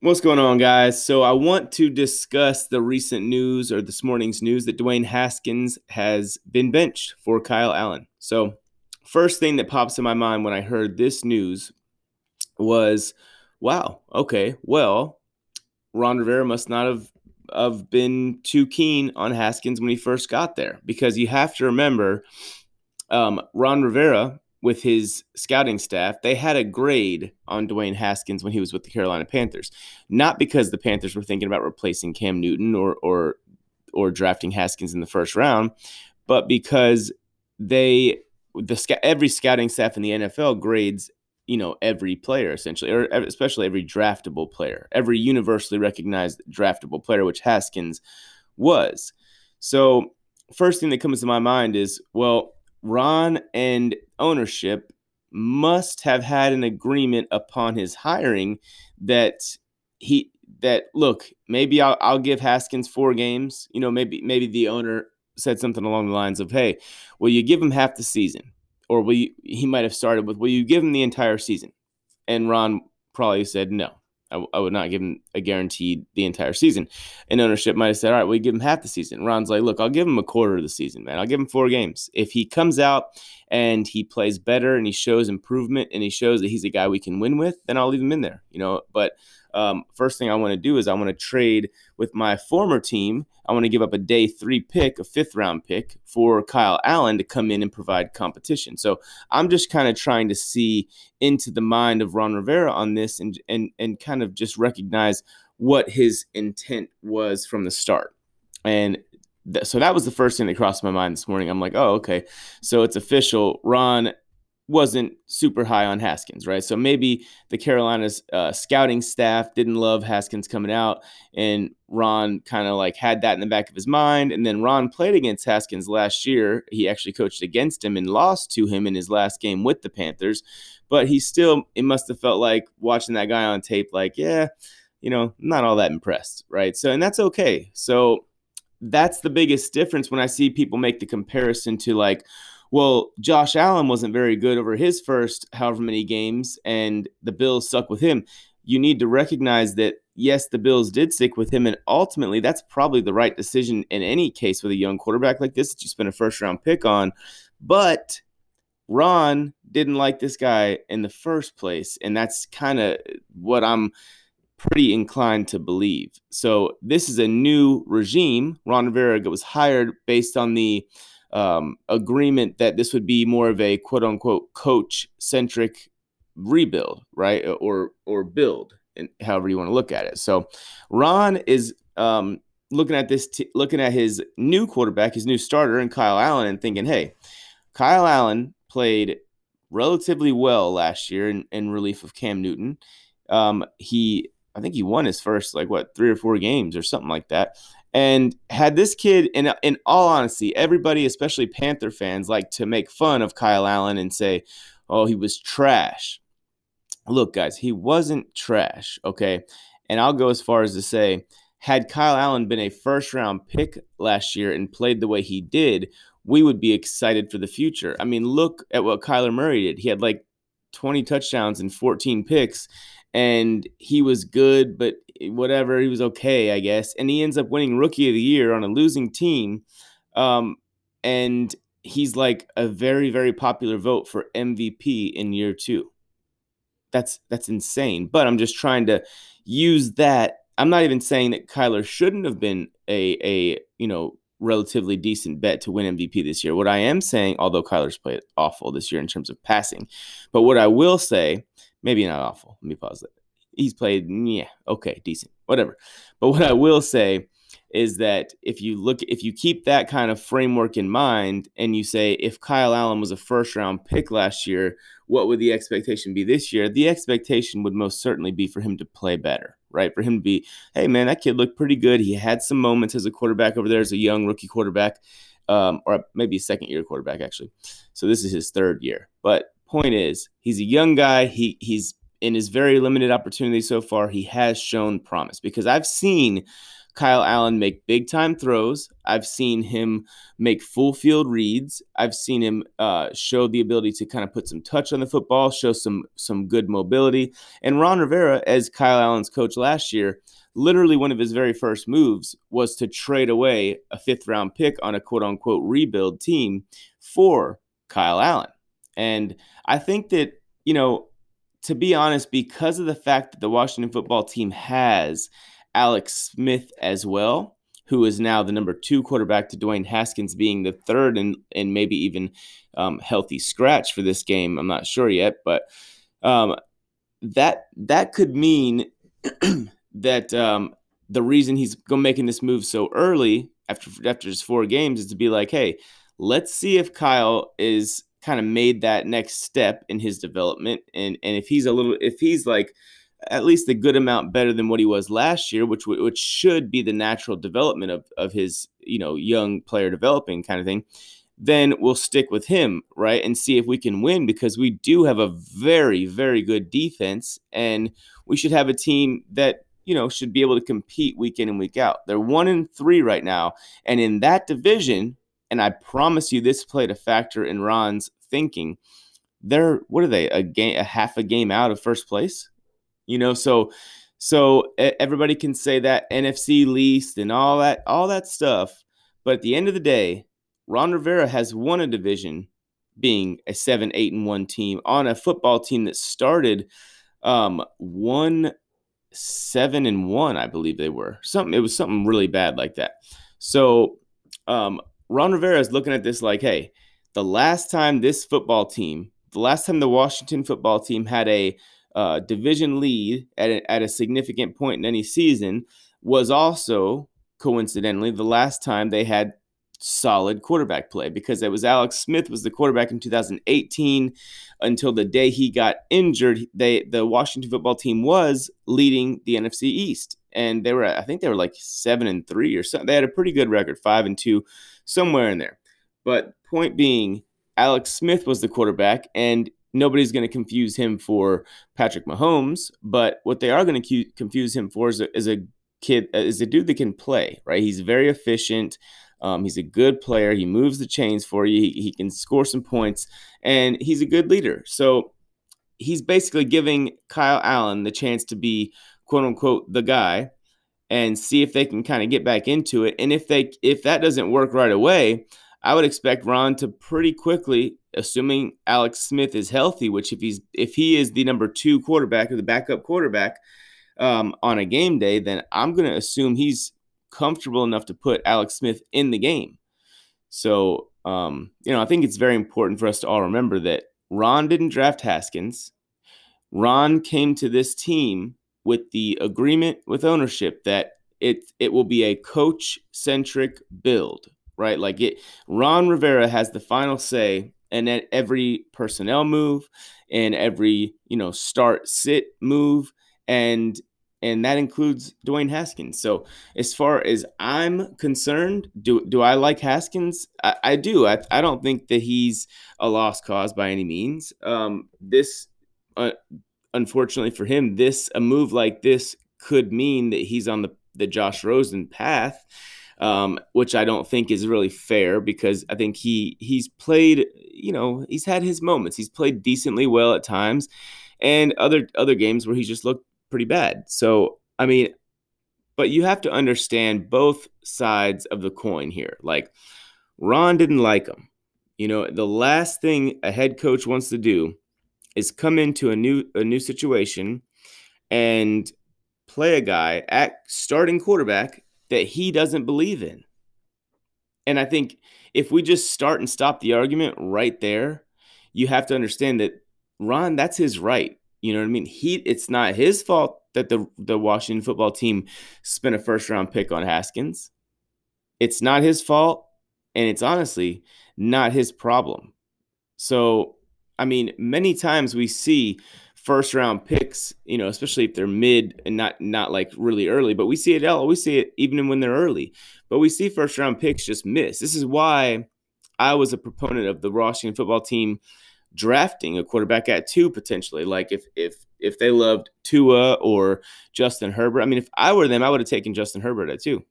What's going on, guys? So, I want to discuss the recent news or this morning's news that Dwayne Haskins has been benched for Kyle Allen. So, first thing that pops in my mind when I heard this news was, wow, okay, well, Ron Rivera must not have, have been too keen on Haskins when he first got there because you have to remember um, Ron Rivera with his scouting staff, they had a grade on Dwayne Haskins when he was with the Carolina Panthers. Not because the Panthers were thinking about replacing Cam Newton or or or drafting Haskins in the first round, but because they the every scouting staff in the NFL grades you know every player essentially or especially every draftable player every universally recognized draftable player which haskins was so first thing that comes to my mind is well ron and ownership must have had an agreement upon his hiring that he that look maybe I'll, I'll give Haskins four games. You know maybe maybe the owner said something along the lines of hey will you give him half the season? Or will you, he might have started with will you give him the entire season? And Ron probably said no. I, I would not give him a guaranteed the entire season. And ownership might have said, all right, we give him half the season. Ron's like, look, I'll give him a quarter of the season, man. I'll give him four games. If he comes out and he plays better and he shows improvement and he shows that he's a guy we can win with, then I'll leave him in there, you know. But um, first thing I want to do is I want to trade with my former team. I want to give up a day three pick, a fifth round pick for Kyle Allen to come in and provide competition. So I'm just kind of trying to see into the mind of Ron Rivera on this and and and kind of just recognize what his intent was from the start. And th- so that was the first thing that crossed my mind this morning. I'm like, oh, okay. So it's official. Ron wasn't super high on Haskins, right? So maybe the Carolinas uh, scouting staff didn't love Haskins coming out, and Ron kind of like had that in the back of his mind. And then Ron played against Haskins last year. He actually coached against him and lost to him in his last game with the Panthers. But he still, it must have felt like watching that guy on tape, like, yeah, you know, not all that impressed, right? So, and that's okay. So that's the biggest difference when I see people make the comparison to like, well, Josh Allen wasn't very good over his first however many games, and the Bills suck with him. You need to recognize that, yes, the Bills did stick with him, and ultimately that's probably the right decision in any case with a young quarterback like this that you spend a first round pick on. But Ron didn't like this guy in the first place, and that's kind of what I'm pretty inclined to believe. So this is a new regime. Ron Rivera was hired based on the um, agreement that this would be more of a quote unquote coach centric rebuild, right? Or or build, and however you want to look at it. So Ron is um, looking at this, t- looking at his new quarterback, his new starter, and Kyle Allen, and thinking, hey, Kyle Allen played relatively well last year in, in relief of Cam Newton. Um, he, I think he won his first like what three or four games or something like that. And had this kid, in in all honesty, everybody, especially Panther fans, like to make fun of Kyle Allen and say, "Oh, he was trash." Look, guys, he wasn't trash, okay? And I'll go as far as to say, had Kyle Allen been a first round pick last year and played the way he did, we would be excited for the future. I mean, look at what Kyler Murray did. He had like 20 touchdowns and 14 picks and he was good, but whatever, he was okay, I guess. And he ends up winning Rookie of the Year on a losing team, um, and he's like a very, very popular vote for MVP in year two. That's that's insane. But I'm just trying to use that. I'm not even saying that Kyler shouldn't have been a a you know relatively decent bet to win MVP this year. What I am saying, although Kyler's played awful this year in terms of passing, but what I will say maybe not awful. Let me pause it. He's played, yeah, okay, decent, whatever. But what I will say is that if you look, if you keep that kind of framework in mind, and you say if Kyle Allen was a first round pick last year, what would the expectation be this year? The expectation would most certainly be for him to play better, right? For him to be, hey man, that kid looked pretty good. He had some moments as a quarterback over there as a young rookie quarterback, um, or maybe a second year quarterback actually. So this is his third year, but point is, he's a young guy. He he's in his very limited opportunity so far. He has shown promise because I've seen Kyle Allen make big time throws. I've seen him make full field reads. I've seen him uh, show the ability to kind of put some touch on the football, show some some good mobility. And Ron Rivera, as Kyle Allen's coach last year, literally one of his very first moves was to trade away a fifth round pick on a quote unquote rebuild team for Kyle Allen. And I think that, you know, to be honest, because of the fact that the Washington football team has Alex Smith as well, who is now the number two quarterback to Dwayne Haskins being the third and, and maybe even um, healthy scratch for this game. I'm not sure yet, but um, that that could mean that um, the reason he's making this move so early after after just four games is to be like, hey, let's see if Kyle is kind of made that next step in his development, and and if he's a little, if he's like at least a good amount better than what he was last year, which which should be the natural development of of his you know young player developing kind of thing. Then we'll stick with him, right, and see if we can win because we do have a very very good defense, and we should have a team that you know, should be able to compete week in and week out. They're one in three right now. And in that division, and I promise you this played a factor in Ron's thinking, they're what are they, a game a half a game out of first place? You know, so so everybody can say that NFC least and all that, all that stuff. But at the end of the day, Ron Rivera has won a division being a seven, eight, and one team on a football team that started um, one seven and one, I believe they were. Something it was something really bad like that. So um, Ron Rivera is looking at this like, hey, the last time this football team, the last time the Washington football team had a uh, division lead at a, at a significant point in any season was also coincidentally the last time they had solid quarterback play because it was Alex Smith was the quarterback in 2018 until the day he got injured. They the Washington football team was leading the NFC East and they were I think they were like 7 and 3 or something. They had a pretty good record, 5 and 2 somewhere in there. But point being Alex Smith was the quarterback and nobody's going to confuse him for Patrick Mahomes, but what they are going to confuse him for is a, is a kid is a dude that can play, right? He's very efficient. Um, he's a good player. He moves the chains for you. He, he can score some points, and he's a good leader. So he's basically giving Kyle Allen the chance to be quote unquote the guy and see if they can kind of get back into it. And if they if that doesn't work right away, I would expect Ron to pretty quickly, assuming Alex Smith is healthy, which if he's if he is the number two quarterback or the backup quarterback um, on a game day, then I'm going to assume he's comfortable enough to put Alex Smith in the game. So, um, you know, I think it's very important for us to all remember that Ron didn't draft Haskins. Ron came to this team with the agreement with ownership that it it will be a coach centric build, right? Like it Ron Rivera has the final say and at every personnel move and every, you know, start sit move and and that includes Dwayne Haskins. So as far as I'm concerned, do do I like Haskins? I, I do. I, I don't think that he's a lost cause by any means. Um, this, uh, unfortunately for him, this a move like this could mean that he's on the the Josh Rosen path. Um, which I don't think is really fair because I think he he's played, you know, he's had his moments. He's played decently well at times, and other other games where he's just looked pretty bad. So, I mean, but you have to understand both sides of the coin here. Like, Ron didn't like him. You know, the last thing a head coach wants to do is come into a new a new situation and play a guy at starting quarterback that he doesn't believe in. And I think if we just start and stop the argument right there, you have to understand that Ron, that's his right. You know what I mean? He it's not his fault that the the Washington football team spent a first round pick on Haskins. It's not his fault and it's honestly not his problem. So, I mean, many times we see first round picks, you know, especially if they're mid and not not like really early, but we see it all. We see it even when they're early. But we see first round picks just miss. This is why I was a proponent of the Washington football team drafting a quarterback at two potentially. Like if if if they loved Tua or Justin Herbert. I mean, if I were them, I would have taken Justin Herbert at two.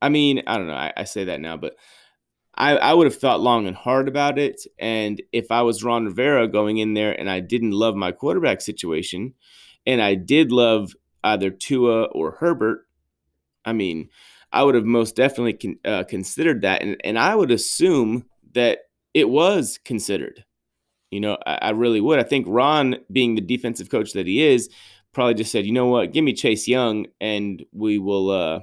I mean, I don't know. I, I say that now, but I, I would have thought long and hard about it. And if I was Ron Rivera going in there and I didn't love my quarterback situation, and I did love either Tua or Herbert, I mean, I would have most definitely con, uh, considered that, and and I would assume that it was considered. You know, I, I really would. I think Ron, being the defensive coach that he is, probably just said, you know what, give me Chase Young, and we will uh,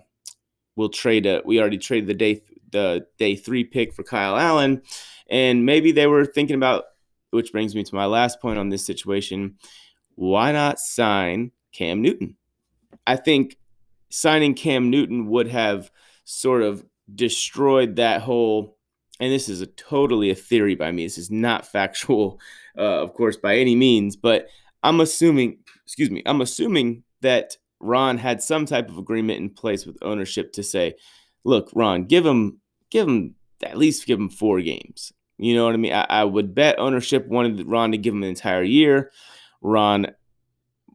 we'll trade a. We already traded the day the day three pick for Kyle Allen, and maybe they were thinking about. Which brings me to my last point on this situation. Why not sign Cam Newton? I think signing Cam Newton would have sort of destroyed that whole. And this is a totally a theory by me. This is not factual, uh, of course, by any means. But I'm assuming, excuse me, I'm assuming that Ron had some type of agreement in place with ownership to say, look, Ron, give him, give him at least give him four games. You know what I mean? I, I would bet ownership wanted Ron to give him an entire year. Ron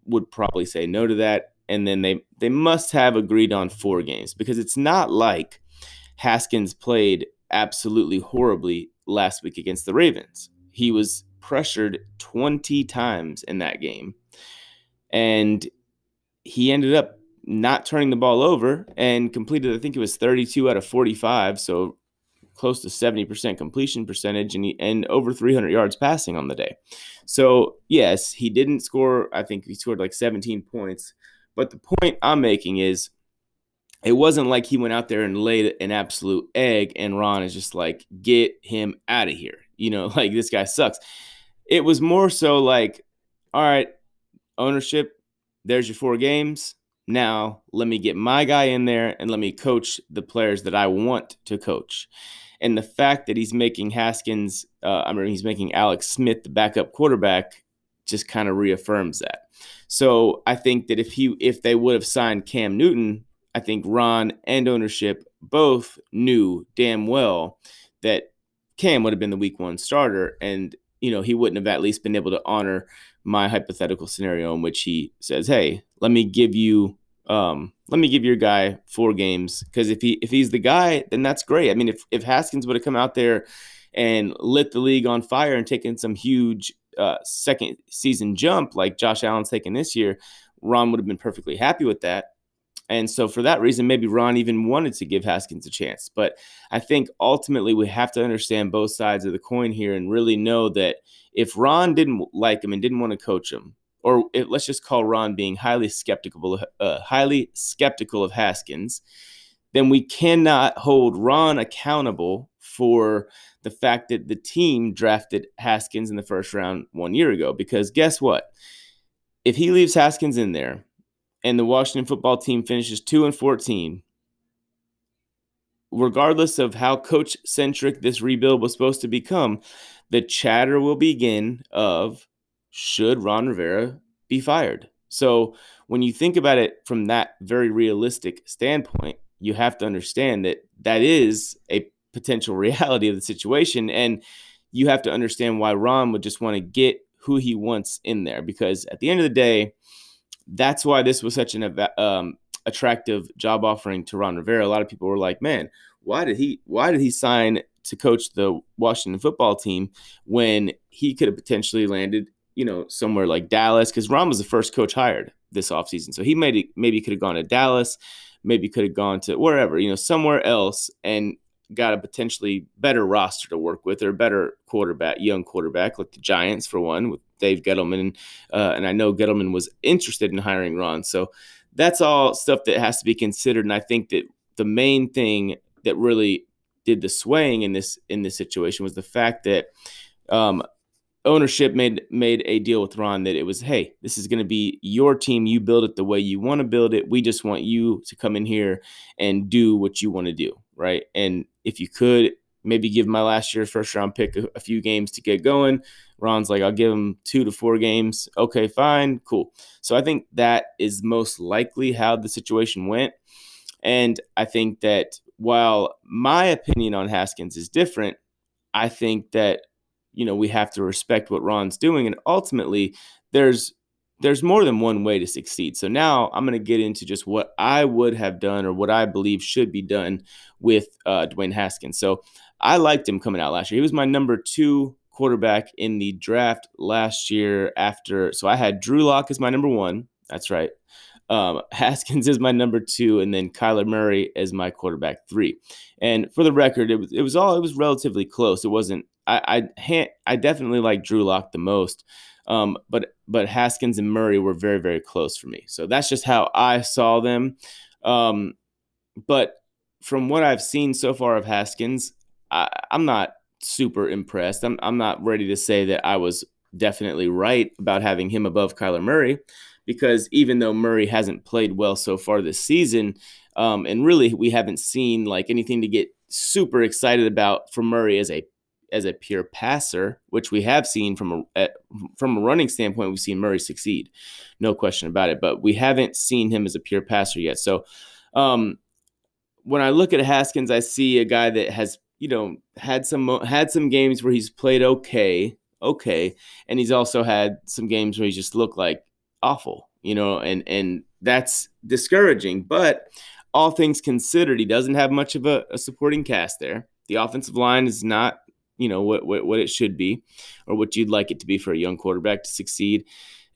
would probably say no to that and then they they must have agreed on four games because it's not like Haskins played absolutely horribly last week against the Ravens. He was pressured 20 times in that game. And he ended up not turning the ball over and completed I think it was 32 out of 45, so close to 70% completion percentage and, he, and over 300 yards passing on the day. So, yes, he didn't score, I think he scored like 17 points but the point I'm making is it wasn't like he went out there and laid an absolute egg and Ron is just like, get him out of here. You know, like this guy sucks. It was more so like, all right, ownership, there's your four games. Now let me get my guy in there and let me coach the players that I want to coach. And the fact that he's making Haskins, uh, I mean, he's making Alex Smith the backup quarterback just kind of reaffirms that. So I think that if he if they would have signed Cam Newton, I think Ron and ownership both knew damn well that Cam would have been the week one starter and you know he wouldn't have at least been able to honor my hypothetical scenario in which he says, "Hey, let me give you um, let me give your guy four games because if he if he's the guy, then that's great. I mean, if if Haskins would have come out there and lit the league on fire and taken some huge uh, second season jump like Josh Allen's taken this year, Ron would have been perfectly happy with that. And so for that reason, maybe Ron even wanted to give Haskins a chance. But I think ultimately we have to understand both sides of the coin here and really know that if Ron didn't like him and didn't want to coach him, or it, let's just call Ron being highly skeptical, uh, highly skeptical of Haskins, then we cannot hold Ron accountable for the fact that the team drafted Haskins in the first round one year ago. Because guess what? If he leaves Haskins in there and the Washington football team finishes 2 and 14, regardless of how coach centric this rebuild was supposed to become, the chatter will begin of should Ron Rivera be fired? So when you think about it from that very realistic standpoint, you have to understand that that is a potential reality of the situation. And you have to understand why Ron would just want to get who he wants in there because at the end of the day, that's why this was such an um, attractive job offering to Ron Rivera. A lot of people were like, "Man, why did he? Why did he sign to coach the Washington football team when he could have potentially landed, you know, somewhere like Dallas? Because Ron was the first coach hired this offseason, so he maybe maybe could have gone to Dallas, maybe could have gone to wherever, you know, somewhere else, and got a potentially better roster to work with or a better quarterback, young quarterback like the Giants for one with Dave Gettleman. Uh, and I know Gettleman was interested in hiring Ron. So that's all stuff that has to be considered. And I think that the main thing that really did the swaying in this in this situation was the fact that um, ownership made made a deal with Ron that it was, hey, this is going to be your team. You build it the way you want to build it. We just want you to come in here and do what you want to do, right? And if you could maybe give my last year's first round pick a, a, few games to get going. Ron's like, I'll give him two to four games. Okay, fine, cool. So I think that is most likely how the situation went. And I think that while my opinion on Haskins is different, I think that, you know, we have to respect what Ron's doing. And ultimately, there's there's more than one way to succeed. So now I'm going to get into just what I would have done or what I believe should be done with uh, Dwayne Haskins. So I liked him coming out last year. He was my number two quarterback in the draft last year after. So I had Drew Lock as my number one. That's right. Um, Haskins is my number two, and then Kyler Murray as my quarterback three. And for the record, it was it was all it was relatively close. It wasn't. I I, I definitely like Drew Lock the most. Um, but but Haskins and Murray were very very close for me. So that's just how I saw them. Um, but from what I've seen so far of Haskins, I, I'm not super impressed. I'm I'm not ready to say that I was definitely right about having him above Kyler Murray because even though Murray hasn't played well so far this season, um, and really we haven't seen like anything to get super excited about for Murray as a as a pure passer, which we have seen from a from a running standpoint, we've seen Murray succeed, no question about it. But we haven't seen him as a pure passer yet. So um, when I look at Haskins, I see a guy that has you know had some had some games where he's played okay, okay, and he's also had some games where he just looked like awful, you know, and and that's discouraging. But all things considered, he doesn't have much of a, a supporting cast there. The offensive line is not you know what, what what it should be or what you'd like it to be for a young quarterback to succeed.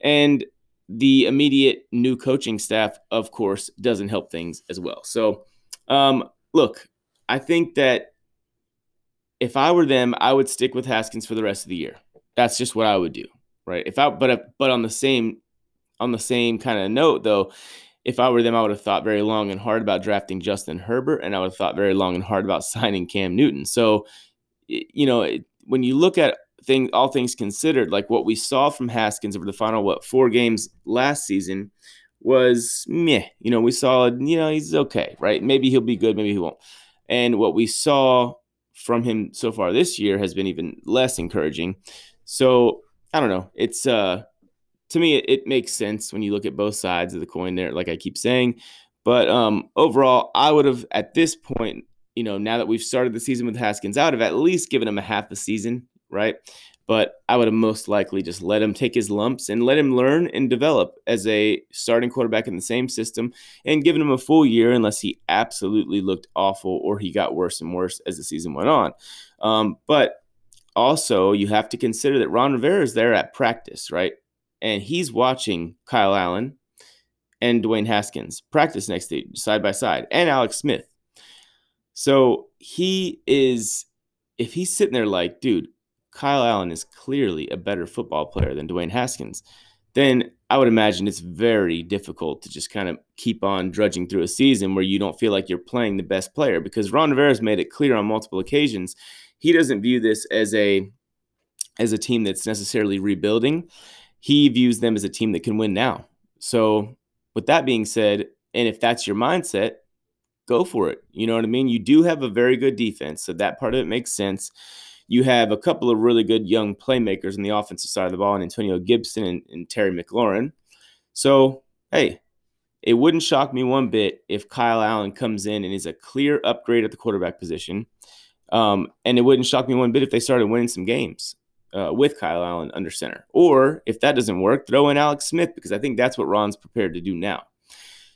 And the immediate new coaching staff of course doesn't help things as well. So um, look i think that if i were them i would stick with haskins for the rest of the year. That's just what i would do right? If i but but on the same on the same kind of note though if I were them, I would have thought very long and hard about drafting Justin Herbert, and I would have thought very long and hard about signing Cam Newton. So you know, when you look at things, all things considered, like what we saw from Haskins over the final what four games last season was meh. You know, we saw, you know, he's okay, right? Maybe he'll be good, maybe he won't. And what we saw from him so far this year has been even less encouraging. So I don't know. It's uh to me it, it makes sense when you look at both sides of the coin there, like I keep saying. But um overall, I would have at this point you know, now that we've started the season with Haskins out, I've at least given him a half a season, right? But I would have most likely just let him take his lumps and let him learn and develop as a starting quarterback in the same system and given him a full year unless he absolutely looked awful or he got worse and worse as the season went on. Um, but also, you have to consider that Ron Rivera is there at practice, right? And he's watching Kyle Allen and Dwayne Haskins practice next to side by side and Alex Smith so he is, if he's sitting there like, dude, Kyle Allen is clearly a better football player than Dwayne Haskins, then I would imagine it's very difficult to just kind of keep on drudging through a season where you don't feel like you're playing the best player because Ron Rivera's made it clear on multiple occasions he doesn't view this as a as a team that's necessarily rebuilding. He views them as a team that can win now. So, with that being said, and if that's your mindset, go for it. You know what I mean? You do have a very good defense, so that part of it makes sense. You have a couple of really good young playmakers on the offensive side of the ball, and Antonio Gibson and, and Terry McLaurin. So, hey, it wouldn't shock me one bit if Kyle Allen comes in and is a clear upgrade at the quarterback position. Um, and it wouldn't shock me one bit if they started winning some games uh, with Kyle Allen under center. Or if that doesn't work, throw in Alex Smith because I think that's what Ron's prepared to do now.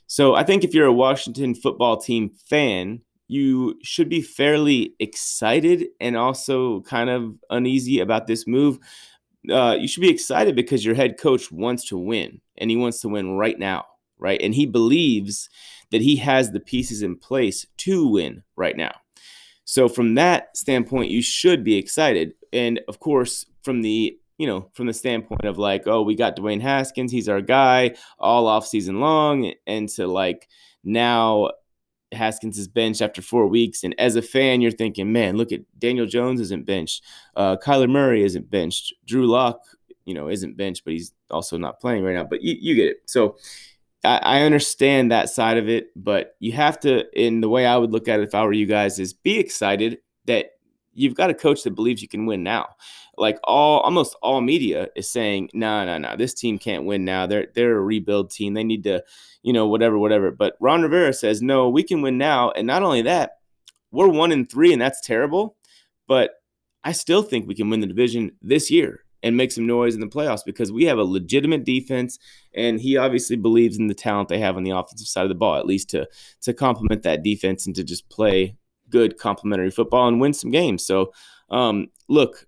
So I think if you're a Washington football team fan, you should be fairly excited and also kind of uneasy about this move. Uh, you should be excited because your head coach wants to win and he wants to win right now, right? And he believes that he has the pieces in place to win right now. So, from that standpoint, you should be excited. And of course, from the you know, from the standpoint of like, oh, we got Dwayne Haskins, he's our guy all off season long, and to like now Haskins is benched after four weeks, and as a fan, you're thinking, man, look at Daniel Jones isn't benched, uh, Kyler Murray isn't benched, Drew Lock, you know, isn't benched, but he's also not playing right now. But you, you get it. So I, I understand that side of it, but you have to, in the way I would look at it if I were you guys, is be excited that you've got a coach that believes you can win now. Like all almost all media is saying, no, no, no, this team can't win now. They're they're a rebuild team. They need to, you know, whatever, whatever. But Ron Rivera says, no, we can win now. And not only that, we're one in three, and that's terrible. But I still think we can win the division this year. and make some noise in the playoffs because we have a legitimate defense, and he obviously believes in the talent they have on the offensive side of the ball, at least to to complement that defense and to just play good complementary football and win some games. So, um, look,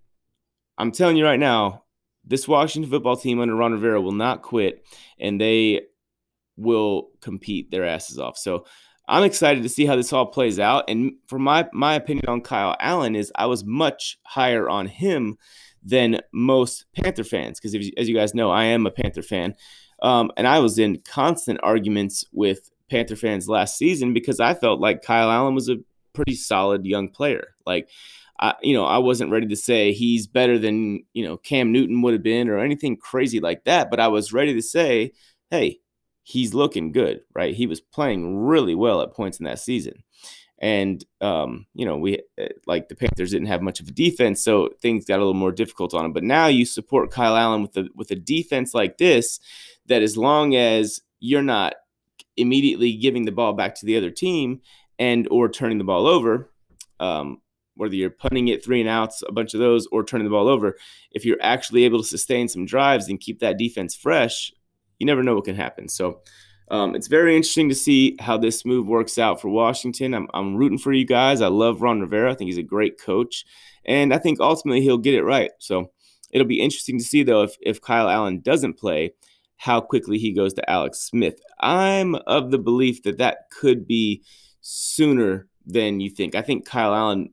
I'm telling you right now, this Washington football team under Ron Rivera will not quit, and they will compete their asses off. So I'm excited to see how this all plays out. And for my my opinion on Kyle Allen is I was much higher on him than most Panther fans because as you guys know, I am a Panther fan, um, and I was in constant arguments with Panther fans last season because I felt like Kyle Allen was a pretty solid young player. Like I, you know, I wasn't ready to say he's better than, you know, Cam Newton would have been or anything crazy like that. But I was ready to say, hey, he's looking good, right? He was playing really well at points in that season. And, um, you know, we eh, like the Panthers didn't have much of a defense, so things got a little more difficult on him. But now you support Kyle Allen with a with a defense like this, that as long as you're not immediately giving the ball back to the other team and or turning the ball over, um, whether you're punting it three and outs, a bunch of those, or turning the ball over, if you're actually able to sustain some drives and keep that defense fresh, you never know what can happen. So um, it's very interesting to see how this move works out for Washington. I'm, I'm rooting for you guys. I love Ron Rivera. I think he's a great coach, and I think ultimately he'll get it right. So it'll be interesting to see though if if Kyle Allen doesn't play, how quickly he goes to Alex Smith. I'm of the belief that that could be sooner than you think. I think Kyle Allen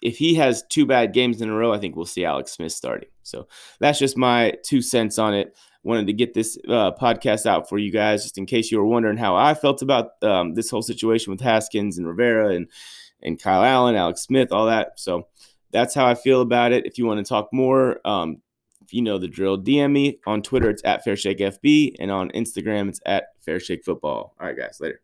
if he has two bad games in a row, I think we'll see Alex Smith starting. So that's just my two cents on it. Wanted to get this uh, podcast out for you guys, just in case you were wondering how I felt about um, this whole situation with Haskins and Rivera and and Kyle Allen, Alex Smith, all that. So that's how I feel about it. If you want to talk more, um, you know the drill. DM me on Twitter. It's at FairShakeFB, and on Instagram, it's at FairShakeFootball. All right, guys, later.